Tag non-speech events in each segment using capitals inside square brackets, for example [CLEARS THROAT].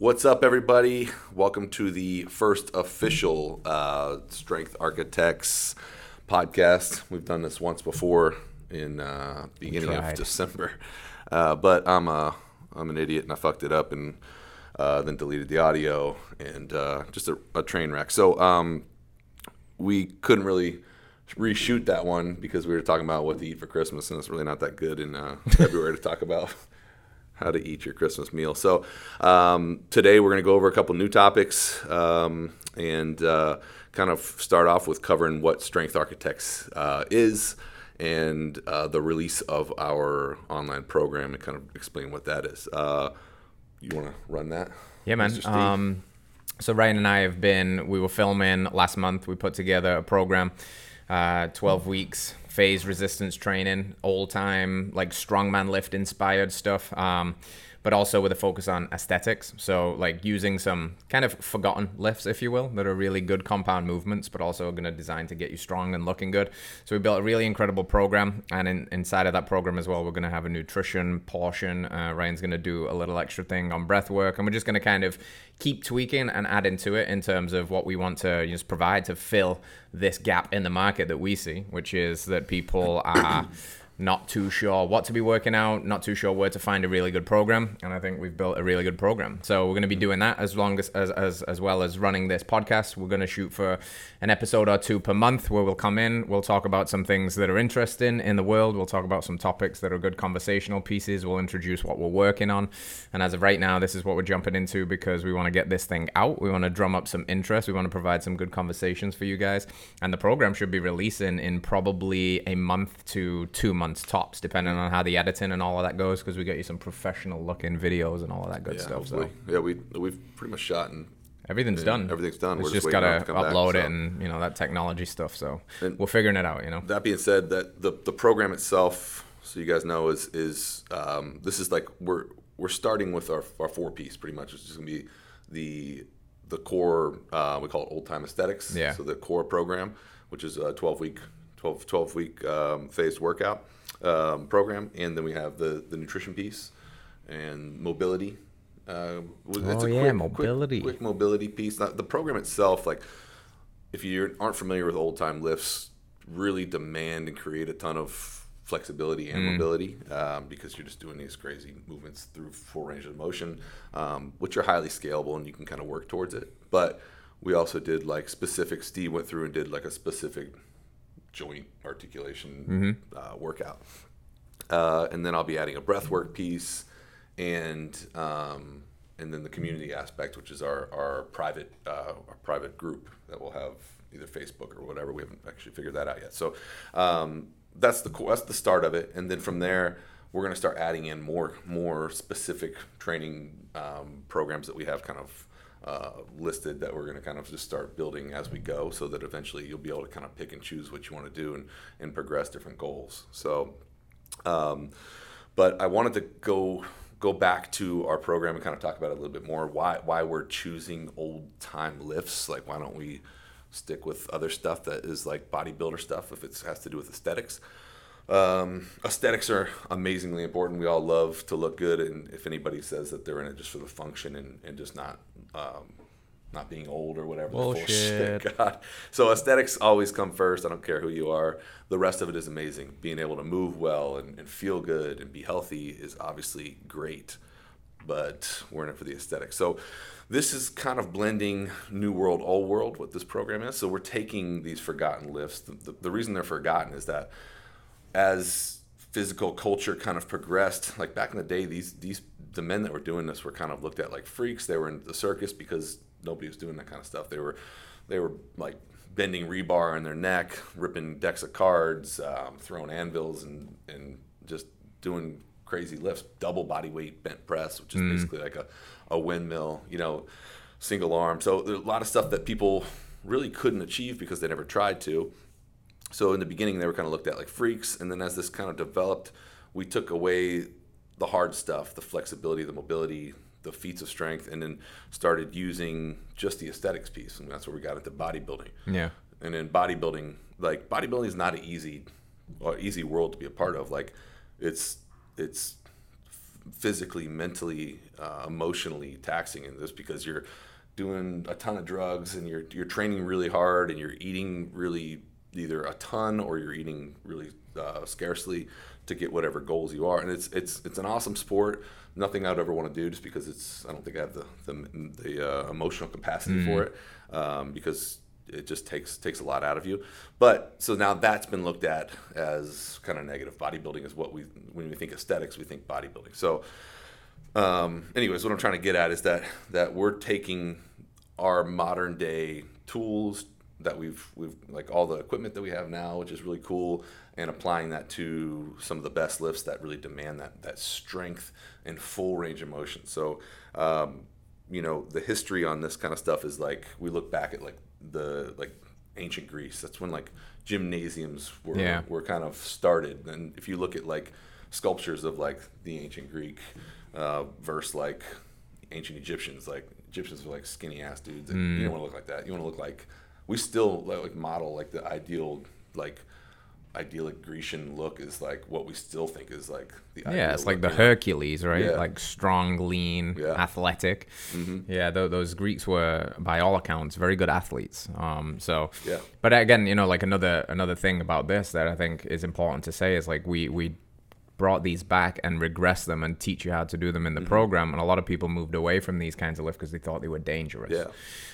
What's up, everybody? Welcome to the first official uh, Strength Architects podcast. We've done this once before in uh, beginning of. December, [LAUGHS] uh, but I'm a I'm an idiot and I fucked it up and uh, then deleted the audio and uh, just a, a train wreck. So um, we couldn't really reshoot that one because we were talking about what to eat for Christmas, and it's really not that good in uh, February to talk about how to eat your Christmas meal. So um, today we're going to go over a couple new topics um, and uh, kind of start off with covering what Strength Architects uh, is and uh, the release of our online program and kind of explain what that is. Uh, you want to run that? Yeah, man. Um, so Ryan and I have been. We were filming last month. We put together a program, uh, twelve weeks phase resistance training, all time like strongman lift inspired stuff. Um, but also with a focus on aesthetics. So like using some kind of forgotten lifts, if you will, that are really good compound movements, but also going to design to get you strong and looking good. So we built a really incredible program, and in, inside of that program as well, we're going to have a nutrition portion. Uh, Ryan's going to do a little extra thing on breath work, and we're just going to kind of keep tweaking and add into it in terms of what we want to just provide to fill this gap in the market that we see, which is that people are not too sure what to be working out, not too sure where to find a really good program, and I think we've built a really good program. So we're going to be mm. doing that as long as as as, as well as running this podcast. We're going to shoot for an episode or two per month where we'll come in, we'll talk about some things that are interesting in the world, we'll talk about some topics that are good conversational pieces, we'll introduce what we're working on, and as of right now, this is what we're jumping into because we want to get this thing out. We want to drum up some interest. We want to provide some good conversations for you guys, and the program should be releasing in probably a month to two months tops, depending on how the editing and all of that goes. Because we get you some professional looking videos and all of that good yeah, stuff. So yeah, we we've pretty much shot and everything's Yeah, done. everything's done. It's We're just, just waiting on it gotta to come back, upload so. it and you know that technology stuff. So And- we're figuring it out. You know. That being said, that the, the program itself, so you guys know, is is um, this is like we're we're starting with our, our four piece pretty much. It's just gonna be the the core uh, we call it old time aesthetics. Yeah. So the core program, which is a 12 week 12, 12 week um, phased workout um, program, and then we have the the nutrition piece and mobility. Uh, it's Oh, yeah, mobility. quick mobility piece. Now, the program itself, like if you aren't familiar with old time lifts, really demand and create a ton of flexibility and mobility um, because you're just doing these crazy movements through full range of motion, um, which are highly scalable and you can kind of work towards it. But we also did like specific. Ste went through and did like a specific joint articulation uh, workout, uh, and then I'll be adding a breath work piece and um, and then the community aspect, which is our our private uh, our private group that we'll have either Facebook or whatever. We haven't actually figured that out yet. So um, that's the that's the start of it, and then from there we're going to start adding in more more specific training um, programs that we have kind of. Uh, listed that we're going to kind of just start building as we go so that eventually you'll be able to kind of pick and choose what you want to do and, and progress different goals so um, but I wanted to go go back to our program and kind of talk about it a little bit more. Why why we're choosing old time lifts? Like why don't we stick with other stuff that is like bodybuilder stuff if it has to do with aesthetics? Um, aesthetics are amazingly important. We all love to look good, and if anybody says that they're in it just for the function and, and just not um, not being old or whatever, Bullshit. [LAUGHS] God. So aesthetics always come first. I don't care who you are. The rest of it is amazing. Being able to move well and, and feel good and be healthy is obviously great, but we're in it for the aesthetics. So this is kind of blending new world, old world, what this program is. So we're taking these forgotten lifts. The, the, the reason they're forgotten is that as physical culture kind of progressed, like back in the day, these these the men that were doing this were kind of looked at like freaks. They were in the circus because nobody was doing that kind of stuff. They were they were like bending rebar in their neck, ripping decks of cards, um, throwing anvils, and and just doing crazy lifts, double body weight bent press, which is basically like a, a windmill, you know, single arm. So there's a lot of stuff that people really couldn't achieve because they never tried to. So in the beginning, they were kind of looked at like freaks, and then as this kind of developed, we took away the hard stuff, the flexibility, the mobility, the feats of strength, and then started using just the aesthetics piece, and that's where we got into bodybuilding. Yeah. And in bodybuilding, like bodybuilding is not an easy, or easy world to be a part of. Like, it's it's physically, mentally, uh, emotionally taxing in this because you're doing a ton of drugs and you're you're training really hard and you're eating really either a ton or you're eating really uh, scarcely to get whatever goals you are. And it's it's it's an awesome sport. Nothing I'd ever want to do just because it's I don't think I have the the, the uh, emotional capacity for it um, because it just takes takes a lot out of you. But so now that's been looked at as kind of negative. Bodybuilding is what we when we think aesthetics, we think bodybuilding. So, um, anyways, what I'm trying to get at is that that we're taking our modern day tools that we've we've like all the equipment that we have now, which is really cool, and applying that to some of the best lifts that really demand that that strength and full range of motion. So. Um, you know the history on this kind of stuff is like we look back at like the like ancient Greece. That's when like gymnasiums were Yeah. were kind of started. And if you look at like sculptures of like the ancient Greek uh, versus like ancient Egyptians, like Egyptians were like skinny ass dudes. And You don't want to look like that. You want to look like we still like, model like the ideal like idyllic Grecian look is like what we still think is like the Yeah, it's like the? Hercules, right? Yeah. Like strong, lean, Yeah. Mm-hmm. athletic. Yeah, th- those Greeks were, by all accounts, very good athletes. Um, so, Yeah. But again, you know, like another another thing about this that I think is important to say is like we we brought these back and regress them and teach you how to do them in the Mm-hmm. program, and a lot of people moved away from these kinds of lifts because they thought they were dangerous. Yeah.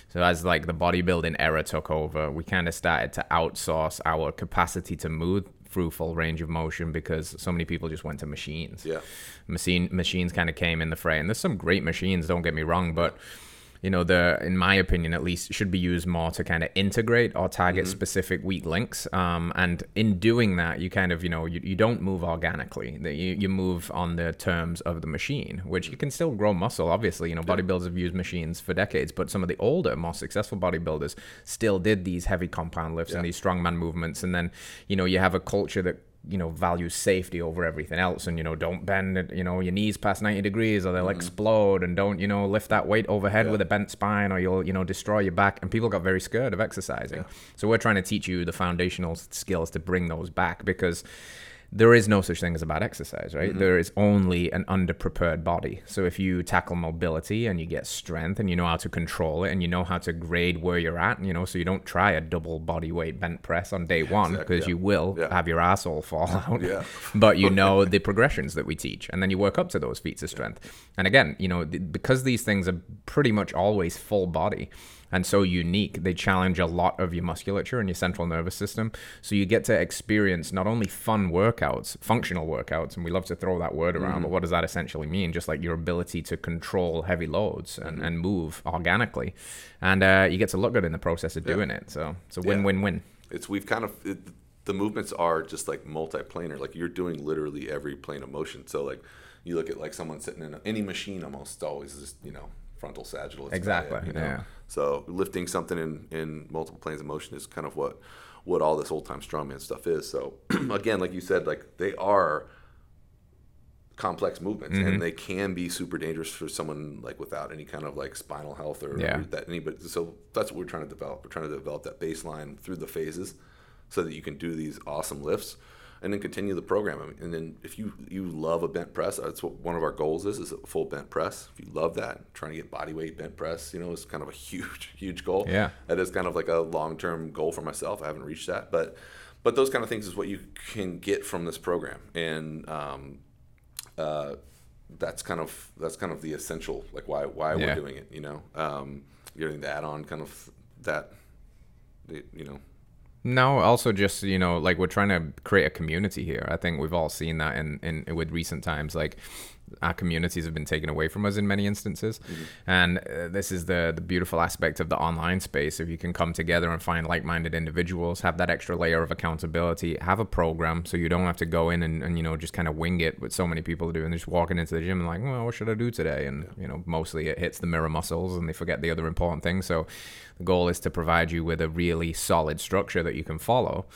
So as like the bodybuilding era took over, we kind of started to outsource our capacity to move through full range of motion because so many people just went to machines. Yeah. Machine machines kind of came in the fray, and there's some great machines. Don't get me wrong, but you know the in my opinion at least should be used more to kind of integrate or target specific weak links. Um, and in doing that you kind of you know you, you don't move organically. That you, you move on the terms of the machine which you can still grow muscle obviously. You know bodybuilders have used machines for decades but some of the older more successful bodybuilders still did these heavy compound lifts and these strongman movements. And then you know you have a culture that you know values safety over everything else. And you know don't bend it, you know your knees past 90 degrees or they'll mm-hmm. explode. And don't you know lift that weight overhead Yeah. with a bent spine or you'll you know destroy your back. And people got very scared of exercising. So we're trying to teach you the foundational skills to bring those back because there is no such thing as a bad exercise, right? Mm-hmm. There is only an underprepared body. So if you tackle mobility and you get strength and you know how to control it and you know how to grade where you're at, you know, so you don't try a double body weight bent press on day one exactly, because yeah. you will Yeah. have your asshole fall [LAUGHS] out. Yeah. but you know [LAUGHS] the progressions that we teach and then you work up to those feats of strength. And again, you know, th- because these things are pretty much always full body and so unique, they challenge a lot of your musculature and your central nervous system. So you get to experience not only fun workouts, functional workouts, and we love to throw that word around, but what does that essentially mean? Just like your ability to control heavy loads and, and move organically. And uh, you get to look good in the process of doing it. So it's a win Yeah. win win. it's we've kind of it, the movements are just like multiplanar like you're doing literally every plane of motion so like you look at like someone sitting in a, any machine almost always just you know frontal sagittal Exactly, it, you know? yeah. so lifting something in in multiple planes of motion is kind of what what all this old time strongman stuff is so [CLEARS THROAT] again like you said like they are complex movements Mm-hmm. and they can be super dangerous for someone like without any kind of like spinal health or Yeah. that anybody so that's what we're trying to develop we're trying to develop that baseline through the phases so that you can do these awesome lifts and then continue the program. I mean, and then if you you love a bent press that's what one of our goals is is a full bent press. If you love that trying to get body weight bent press you know is kind of a [LAUGHS] huge huge goal. Yeah. that is kind of like a long-term goal for myself. I haven't reached that but but those kind of things is what you can get from this program. And um, uh, that's kind of that's kind of the essential like why why Yeah. we're doing it you know? Um, getting the add-on kind of that you know No, also just you know, like we're trying to create a community here. I think we've all seen that in, in with recent times. Like our communities have been taken away from us in many instances, and uh, this is the the beautiful aspect of the online space. If you can come together and find like-minded individuals, have that extra layer of accountability, have a program, so you don't have to go in and, and you know just kind of wing it. What so many people do, and they're just walking into the gym and like, well, what should I do today? And you know, mostly it hits the mirror muscles, and they forget the other important things. So the goal is to provide you with a really solid structure that you can follow.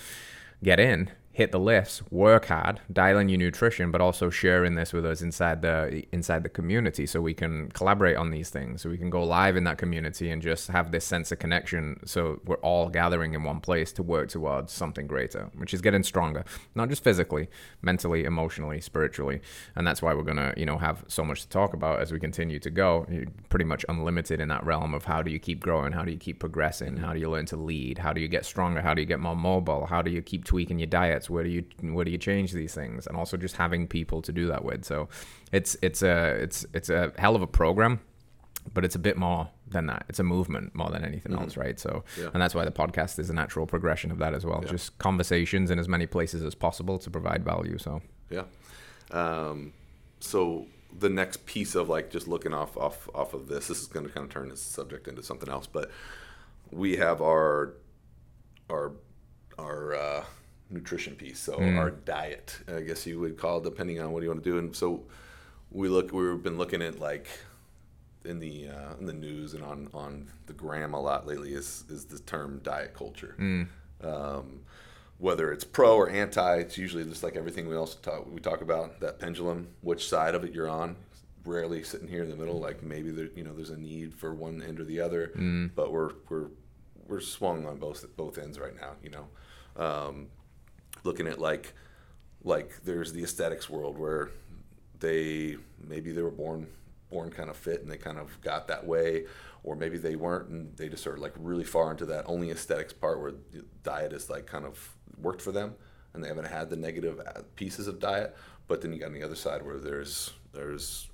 Get in, hit the lifts, work hard, dial in your nutrition, but also sharing this with us inside the inside the community, so we can collaborate on these things, so we can go live in that community and just have this sense of connection. So we're all gathering in one place to work towards something greater, which is getting stronger, not just physically, mentally, emotionally, spiritually, and that's why we're gonna you know have so much to talk about as we continue to go. You're pretty much unlimited in that realm of how do you keep growing, how do you keep progressing, how do you learn to lead, how do you get stronger, how do you get more mobile, how do you keep tweaking your diets where do you where do you change these things? And also just having people to do that with. So it's it's a it's it's a hell of a program but it's a bit more than that. It's a movement more than anything else right? So Yeah. and that's why the podcast is a natural progression of that as well. Yeah. just conversations in as many places as possible to provide value so. Yeah. Um, so the next piece of like just looking off off off of this, this is going to kind of turn this subject into something else, but we have our our our uh, nutrition piece, so our diet, I guess you would call, it, depending on what you want to do. And so we look, we've been looking at like in the uh, in the news and on on the gram a lot lately is is the term diet culture. Um, whether it's pro or anti, it's usually just like everything we also talk we talk about that pendulum, which side of it you're on. Rarely sitting here in the middle, like maybe there you know there's a need for one end or the other, but we're we're we're swung on both both ends right now. You know, um, looking at like like there's the aesthetics world where they maybe they were born born kind of fit and they kind of got that way or maybe they weren't and they just are like really far into that only aesthetics part where diet is like kind of worked for them and they haven't had the negative uh, pieces of diet. But then you got on the other side where there's there's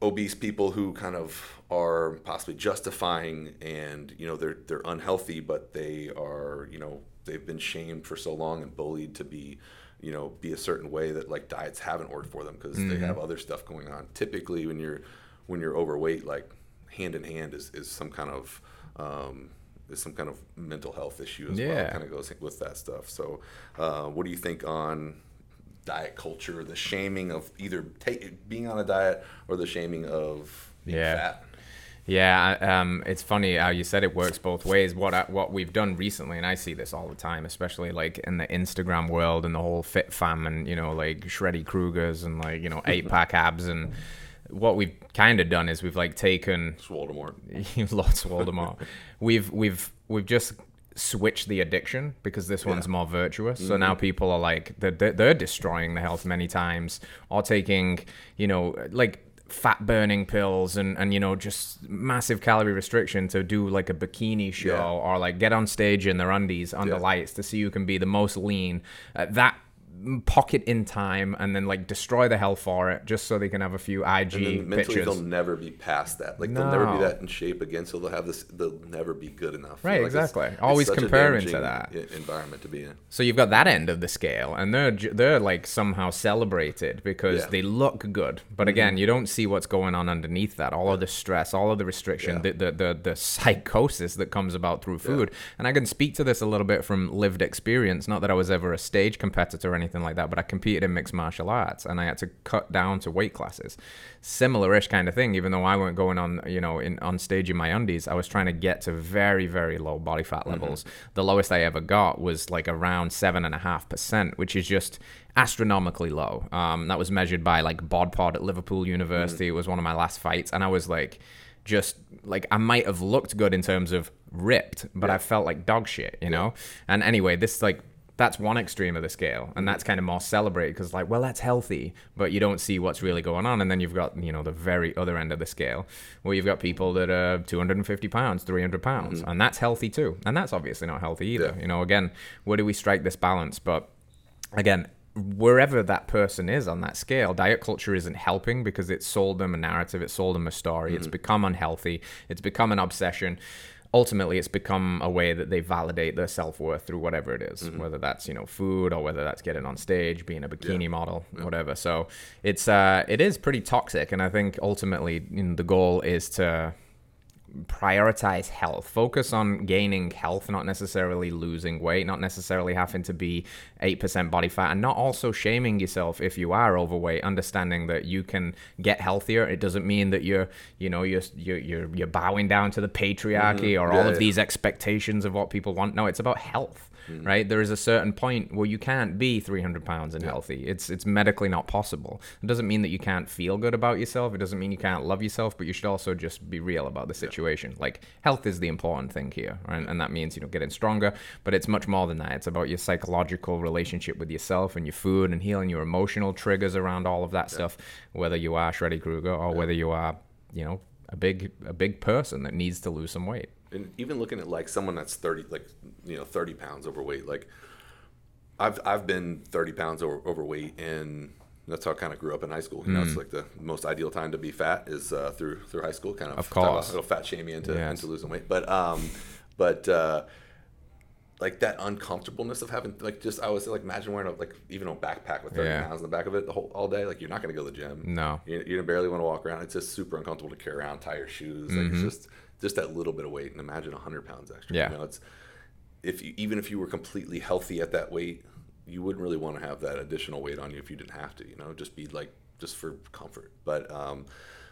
obese people who kind of are possibly justifying and you know they're they're unhealthy but they are you know they've been shamed for so long and bullied to be you know be a certain way that like diets haven't worked for them because they have other stuff going on typically when you're when you're overweight like hand in hand is, is some kind of um, is some kind of mental health issue as well Yeah. kind of goes with that stuff so uh, what do you think on diet culture, the shaming of either ta- being on a diet or the shaming of being Yeah. fat. Yeah, um, it's funny how you said it works both ways. What I, what we've done recently, and I see this all the time, especially like in the Instagram world and the whole fit fam, and you know like Shreddy Kruegers and like you know [LAUGHS] eight pack abs, and what we've kind of done is we've like taken It's Voldemort. [LAUGHS] lots Voldemort. [LAUGHS] we've we've we've just switched the addiction because this one's more virtuous. So now people are like they're they're destroying the health many times, or taking you know like fat burning pills and and you know just massive calorie restriction to do like a bikini show Yeah. or like get on stage in their undies under Yeah. lights to see who can be the most lean. Uh, that pocket in time and then like destroy the hell for it just so they can have a few IG And then mentally, pictures. they'll never be past that. Like they'll never be that in shape again. So they'll have this. They'll never be good enough. Right, Like, exactly. it's Always a comparing to that. environment to be in. So you've got that end of the scale, and they're they're like somehow celebrated because Yeah. Mm-hmm. they look good. But again, you don't see what's going on underneath that. All of the stress, all of the restriction, Yeah. the, the the the psychosis that comes about through food. And I can speak to this a little bit from lived experience. Not that I was ever a stage competitor or anything like that, but I competed in mixed martial arts, and I had to cut down to weight classes. Similar-ish kind of thing. Even though I weren't going on, you know, in on stage in my undies, I was trying to get to very very low body fat levels. The lowest I ever got was like around seven and a half percent, which is just astronomically low. Um, that was measured by like Bod Pod at Liverpool University. It was one of my last fights, and I was like, just like I might have looked good in terms of ripped, but I felt like dog shit, you know. And anyway, this like that's one extreme of the scale, and that's kind of more celebrated because like, well, that's healthy, but you don't see what's really going on. And then you've got you know the very other end of the scale, where you've got people that are 250 pounds, 300 pounds, mm-hmm. and that's healthy too, and that's obviously not healthy either. Yeah. You know, again, where do we strike this balance? But again wherever that person is on that scale diet culture isn't helping because it's sold them a narrative it's sold them a story it's mm-hmm. become unhealthy it's become an obsession ultimately it's become a way that they validate their self-worth through whatever it is, whether that's you know food or whether that's getting on stage being a bikini model whatever. So it's uh it is pretty toxic and i think ultimately you know, the goal is to prioritize health. Focus on gaining health, not necessarily losing weight, not necessarily having to be 8% body fat, and not also shaming yourself if you are overweight, understanding that you can get healthier. It doesn't mean that you're, you know, you're you're you're, you're bowing down to the patriarchy mm-hmm. or yeah, all of yeah. these expectations of what people want. No, it's about health mm. right? There is a certain point where you can't be 300 pounds and yeah. healthy. It's it's medically not possible. It doesn't mean that you can't feel good about yourself. It doesn't mean you can't love yourself, but you should also just be real about the situation. Yeah. Like health is the important thing here, right? and that means you know getting stronger. But it's much more than that. It's about your psychological relationship with yourself and your food and healing your emotional triggers around all of that yeah. stuff. Whether you are Shreddy Krueger or whether you are, you know, a big a big person that needs to lose some weight and even looking at like someone that's 30 like you know 30 pounds overweight like i've i've been 30 pounds over, overweight and that's how I kind of grew up in high school. You know, it's hmm. like the most ideal time to be fat is uh, through through high school. Kind of, of course, it'll fat shame you into yes. into losing weight. But um, but uh, like that uncomfortableness of having like just I was like imagine wearing a, like even a backpack with 30 yeah. pounds in the back of it the whole all day. Like you're not going to go to the gym. No, you, you barely want to walk around. It's just super uncomfortable to carry around, tie your shoes. Like mm-hmm. it's just just that little bit of weight and imagine 100 pounds extra. Yeah. you know it's if you, even if you were completely healthy at that weight you wouldn't really want to have that additional weight on you if you didn't have to you know? Just be like just for comfort. But um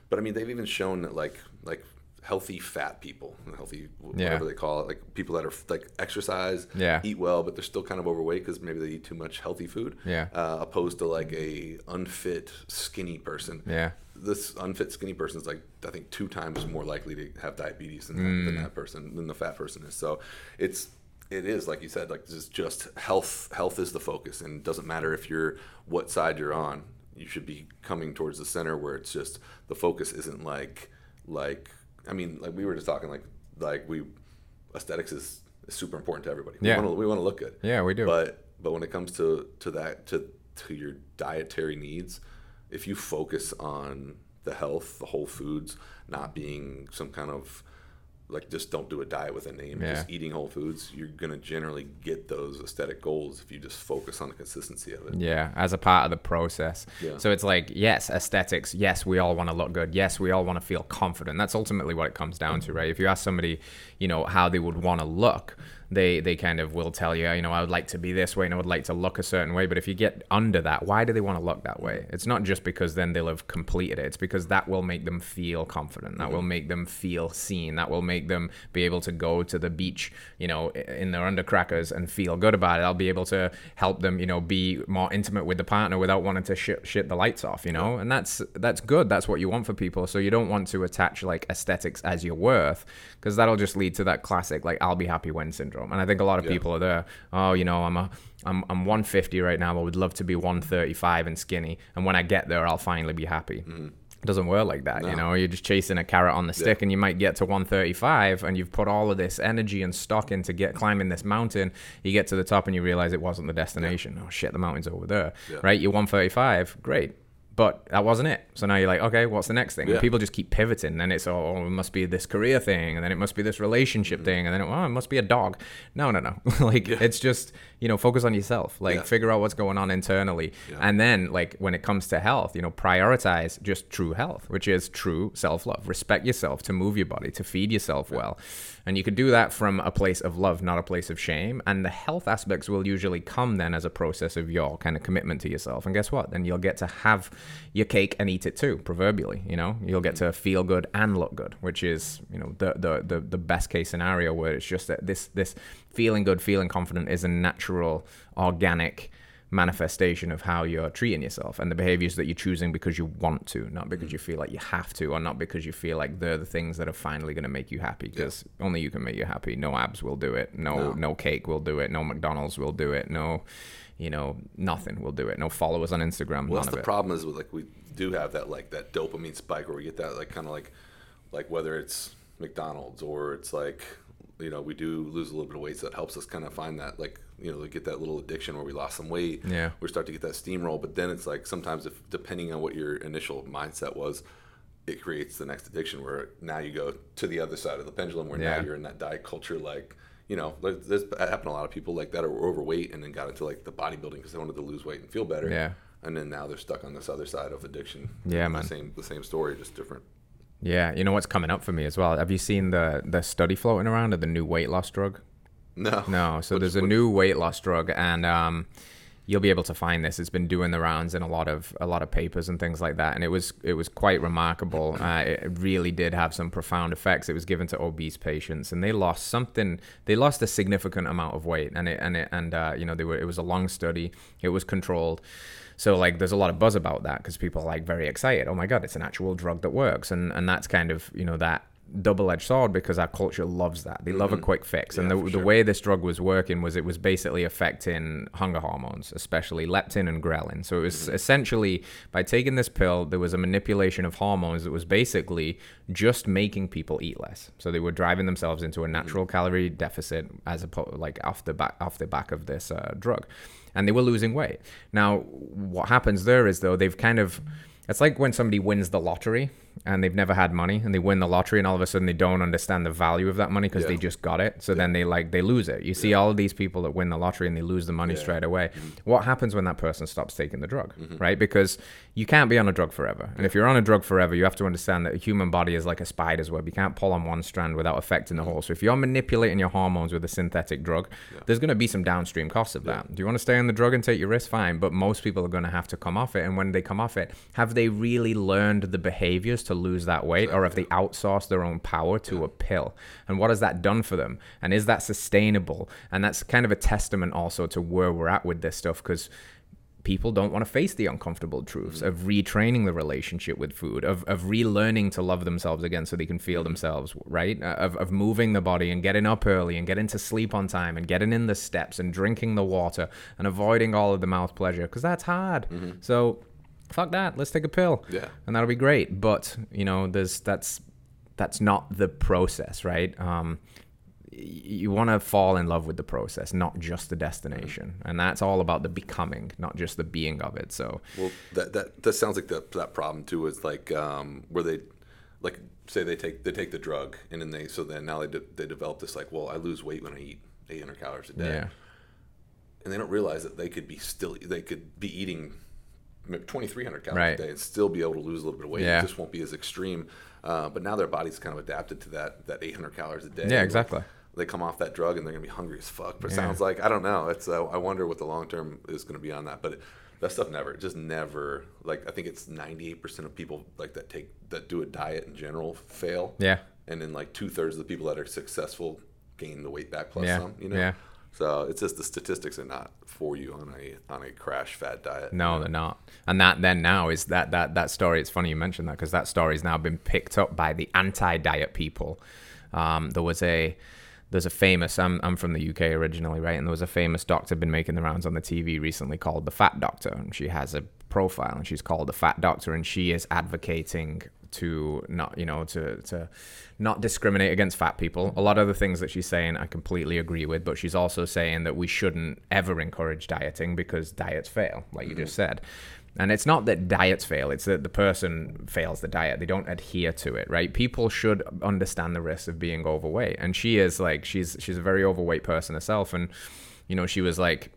but i mean they've even shown that like like healthy fat people healthy whatever yeah. they call it like people that are like exercise yeah eat well but they're still kind of overweight because maybe they eat too much healthy food yeah uh, opposed to like a unfit skinny person yeah this unfit skinny person is like I think two times more likely to have diabetes than, mm. than that person than the fat person is. So it's it is like you said like this is just health health is the focus and it doesn't matter if you're what side you're on you should be coming towards the center where it's just the focus isn't like like I mean like we were just talking like like we aesthetics is, is super important to everybody. Yeah. We want to look good. Yeah, we do. But but when it comes to to that to to your dietary needs, if you focus on the health, the whole foods, not being some kind of like just don't do a diet with a name, yeah. just eating whole foods, you're gonna generally get those aesthetic goals if you just focus on the consistency of it. Yeah, as a part of the process. Yeah. So it's like, yes, aesthetics, yes, we all want to look good, yes, we all want to feel confident. That's ultimately what it comes down to, mm-hmm. right? If you ask somebody, you know, how they would want to look, they they kind of will tell you, you know, I would like to be this way and I would like to look a certain way. But if you get under that, why do they want to look that way? It's not just because then they'll have completed it. It's because that will make them feel confident. That mm-hmm. will make them feel seen. That will make them be able to go to the beach, you know, in their undercrackers and feel good about it. I'll be able to help them, you know, be more intimate with the partner without wanting to shit, shit the lights off, you know. And that's that's good. That's what you want for people. So you don't want to attach like aesthetics as your worth because that'll just lead to that classic like I'll be happy when syndrome. And I think a lot of yeah. people are there. Oh, you know, I'm a I'm I'm 150 right now, but I would love to be 135 and skinny. And when I get there, I'll finally be happy. Mm. It doesn't work like that, no. you know. You're just chasing a carrot on the stick, yeah. and you might get to 135, and you've put all of this energy and stock into get climbing this mountain. You get to the top, and you realize it wasn't the destination. Yeah. Oh shit, the mountain's over there, right? You're 135, great but that wasn't it. So now you're like, okay, what's the next thing? Yeah. People just keep pivoting. And it's, oh, it must be this career thing. And then it must be this relationship mm-hmm. thing. And then, oh, it must be a dog. No, no, no. [LAUGHS] like, yeah. it's just, you know, focus on yourself. Like, yeah. figure out what's going on internally. And then, like, when it comes to health, you know, prioritize just true health, which is true self love. Respect yourself to move your body, to feed yourself well. And you can do that from a place of love, not a place of shame. And the health aspects will usually come then as a process of your kind of commitment to yourself. And guess what? Then you'll get to have your cake and eat it too, proverbially. You know, you'll get to feel good and look good, which is, you know, the the the, the best case scenario where it's just that this this feeling good, feeling confident is a natural, organic manifestation of how you're treating yourself and the behaviors that you're choosing because you want to, not because mm. you feel like you have to, or not because you feel like they're the things that are finally going to make you happy. Because yeah. only you can make you happy. No abs will do it. No, no, no cake will do it. No McDonald's will do it. No, you know, nothing will do it. No followers on Instagram. Well, that's the problem is with like we do have that like that dopamine spike where we get that like kind of like like whether it's McDonald's or it's like you know we do lose a little bit of weight, so that helps us kind of find that like you know, they get that little addiction where we lost some weight. Yeah. We start to get that steamroll. But then it's like sometimes, if depending on what your initial mindset was, it creates the next addiction where now you go to the other side of the pendulum where yeah. now you're in that diet culture. Like, you know, this happened to a lot of people like that are overweight and then got into like the bodybuilding because they wanted to lose weight and feel better. Yeah. And then now they're stuck on this other side of addiction. Yeah, man. The same, the same story, just different Yeah, you know what's coming up for me as well. Have you seen the the study floating around of the new weight loss drug? No. No. So Which- there's a which- new weight loss drug, and um, you'll be able to find this. It's been doing the rounds in a lot of a lot of papers and things like that, and it was it was quite remarkable. Uh, it really did have some profound effects. It was given to obese patients, and they lost something. They lost a significant amount of weight, and it and it and uh, you know they were. It was a long study. It was controlled. So like, there's a lot of buzz about that because people are like very excited. Oh my god, it's an actual drug that works, and and that's kind of you know that double-edged sword because our culture loves that. They love a quick fix, and Mm-hmm. The, the sure. way this drug was working was it was basically affecting hunger hormones, especially leptin and ghrelin. So it was Mm-hmm. essentially by taking this pill, there was a manipulation of hormones that was basically just making people eat less. So they were driving themselves into a natural Mm-hmm. calorie deficit as opposed like off the back off the back of this uh, drug, and they were losing weight. Now, what happens there is though they've kind of it's like when somebody wins the lottery and they've never had money and they win the lottery and all of a sudden they don't understand the value of that money because they just got it. So then they like they lose it. You see all of these people that win the lottery and they lose the money Yeah. straight away. Mm-hmm. What happens when that person stops taking the drug, right? Because you can't be on a drug forever. And if you're on a drug forever, you have to understand that a human body is like a spider's web. You can't pull on one strand without affecting the Mm-hmm. whole. So if you're manipulating your hormones with a synthetic drug, there's going to be some downstream costs of that. Do you want to stay on the drug and take your risk? Fine. But most people are going to have to come off it. And when they come off it, have they really learned the behaviors to lose that weight? Or have they outsourced their own power to a pill? And what has that done for them? And is that sustainable? And that's kind of a testament also to where we're at with this stuff because people don't want to face the uncomfortable truths mm. of retraining the relationship with food, of, of relearning to love themselves again so they can feel mm. themselves, right? Uh, Of, of moving the body and getting up early and getting to sleep on time and getting in the steps and drinking the water and avoiding all of the mouth pleasure because that's hard. Mm-hmm. So fuck that. Let's take a pill. Yeah. And that'll be great. But, you know, there's that's that's not the process, right? Um, you want to fall in love with the process, not just the destination, and that's all about the becoming, not just the being of it. So, Well, that that that sounds like that that problem too is like um, where they like say they take they take the drug and then they so then now they de- they develop this like well I lose weight when I eat 800 calories a day yeah, and they don't realize that they could be still they could be eating 2300 calories Right. a day and still be able to lose a little bit of weight Yeah. it just won't be as extreme uh, but now their body's kind of adapted to that that 800 calories a day Yeah, exactly. they come off that drug and they're gonna be hungry as fuck but it Yeah. sounds like I don't know it's uh, I wonder what the long term is gonna be on that but that stuff never just never like I think it's 98% of people like that take that do a diet in general fail yeah, and then like two-thirds of the people that are successful gain the weight back plus Yeah. some you know Yeah. So it's just the statistics are not for you on a on a crash fat diet. no, they're not. And that then now is that that that story. It's funny you mentioned that because that story's now been picked up by the anti-diet people. Um, there was a there's a famous I'm, I'm from the UK originally, right? And there was a famous doctor been making the rounds on the TV recently called the Fat Doctor, and she has a profile and she's called the Fat Doctor, and she is advocating to not you know to to not discriminate against fat people. A lot of the things that she's saying I completely agree with, but she's also saying that we shouldn't ever encourage dieting because diets fail, like you just mm-hmm. said. And it's not that diets fail, it's that the person fails the diet. They don't adhere to it, right? People should understand the risks of being overweight. And she is like she's she's a very overweight person herself and you know, she was like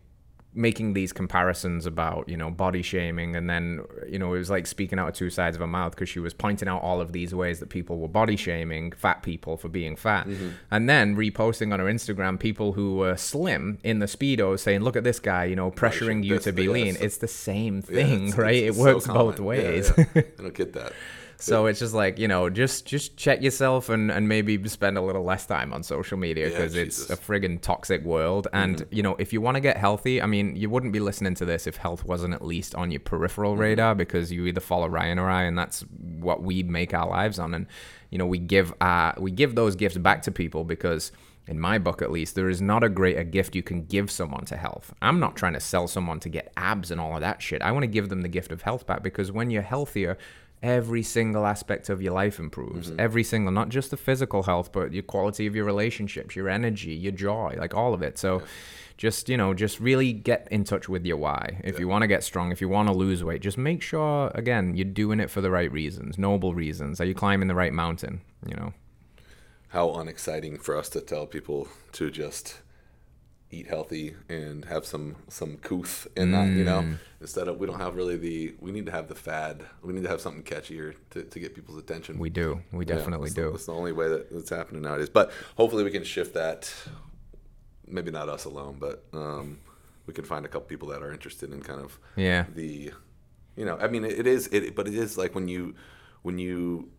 making these comparisons about you know body shaming and then you know it was like speaking out of two sides of her mouth because she was pointing out all of these ways that people were body shaming fat people for being fat. Mm-hmm. And then reposting on her instagram people who were slim in the speedo saying look at this guy you know pressuring you to be yeah, lean. it's- it's the same Yeah, thing it's- right? It's- it it's so works both ways Yeah, yeah. I don't get that. So it's just like you know, just just check yourself and and maybe spend a little less time on social media Yeah, because it's a friggin' toxic world. And you know, if you want to get healthy, I mean, you wouldn't be listening to this if health wasn't at least on your peripheral radar because you either follow Ryan or I, and that's what we make our lives on. And you know, we give uh we give those gifts back to people because. In my book, at least, there is not a greater gift you can give someone to health. I'm not trying to sell someone to get abs and all of that shit. I want to give them the gift of health back because when you're healthier, every single aspect of your life improves. Mm-hmm. Every single, not just the physical health, but your quality of your relationships, your energy, your joy, like all of it. So just, you know, just really get in touch with your why. If you want to get strong, if you want to lose weight, just make sure, again, you're doing it for the right reasons, noble reasons. Are you climbing the right mountain? You know? How unexciting for us to tell people to just eat healthy and have some some couth in that, you know. Instead of we don't have really the we need to have the fad. We need to have something catchier to, to get people's attention. We do. We definitely that's do. The, that's the only way that it's happening nowadays. But hopefully we can shift that. Maybe not us alone, but um, we can find a couple people that are interested in kind of Yeah. the, you know, I mean, it is it, but it is like when you when you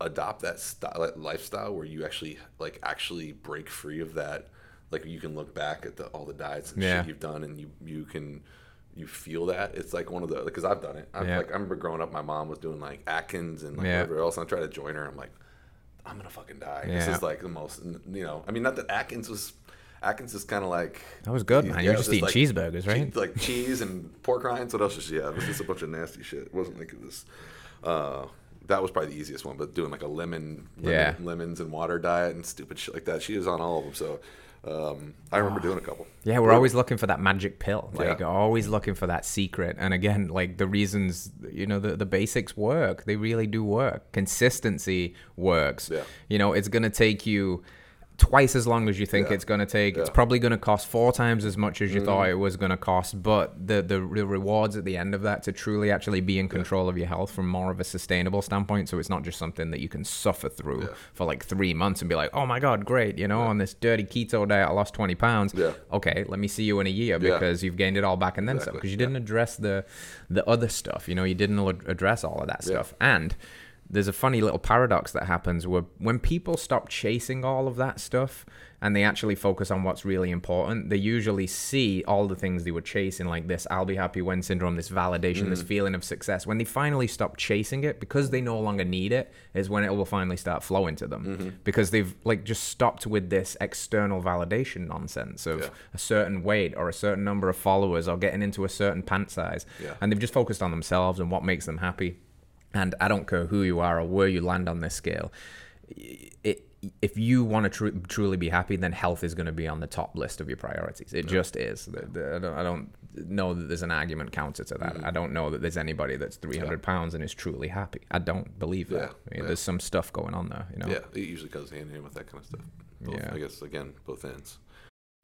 adopt that style, that lifestyle where you actually like actually break free of that. Like you can look back at the all the diets and Yeah. shit you've done, and you you can you feel that it's like one of the because I've done it. I'm Yeah. like I remember growing up, my mom was doing like Atkins and like Yeah. whatever else. And I tried to join her. I'm like, I'm gonna fucking die. This is like the most, you know. I mean, not that Atkins was. Atkins is kind of like That was good, man. You're just eating cheeseburgers, right? che- like cheese and pork rinds. What else did she have? It was just a bunch of nasty shit. It wasn't like this. Uh, that was probably the easiest one, but doing like a lemon, lemon Yeah. lemons and water diet and stupid shit like that. She was on all of them. So um, I remember doing a couple. Yeah, we're always looking for that magic pill. Like Yeah. always looking for that secret. And again, like the reasons, you know, the, the basics work. They really do work. Consistency works. Yeah. You know, it's gonna take you twice as long as you think Yeah. it's gonna take. It's probably gonna cost four times as much as you mm. thought it was gonna cost. But the, the the rewards at the end of that to truly actually be in control of your health from more of a sustainable standpoint. So it's not just something that you can suffer through Yeah. for like three months and be like, oh my god, great, you know, on this dirty keto diet, I lost twenty pounds Yeah. okay, let me see you in a year Yeah. because you've gained it all back and then some. Exactly, Because you didn't address the the other stuff. You know, you didn't address all of that Yeah. stuff. And there's a funny little paradox that happens where when people stop chasing all of that stuff and they actually focus on what's really important, they usually see all the things they were chasing, like this I'll be happy when syndrome, this validation, this mm. feeling of success. When they finally stop chasing it because they no longer need it, is when it will finally start flowing to them. Mm-hmm. Because they've like just stopped with this external validation nonsense of Yeah. a certain weight or a certain number of followers or getting into a certain pant size. Yeah. And they've just focused on themselves and what makes them happy. And I don't care who you are or where you land on this scale. It, if you want to tru- truly be happy, then health is going to be on the top list of your priorities. It just is. The- the- I, don't, I don't know that there's an argument counter to that. Mm. I don't know that there's anybody that's 300 pounds and is truly happy. I don't believe that. Yeah, I mean, yeah. There's some stuff going on there. You know. Yeah, it usually goes hand in hand with that kind of stuff. Both, Yeah. I guess again, both ends.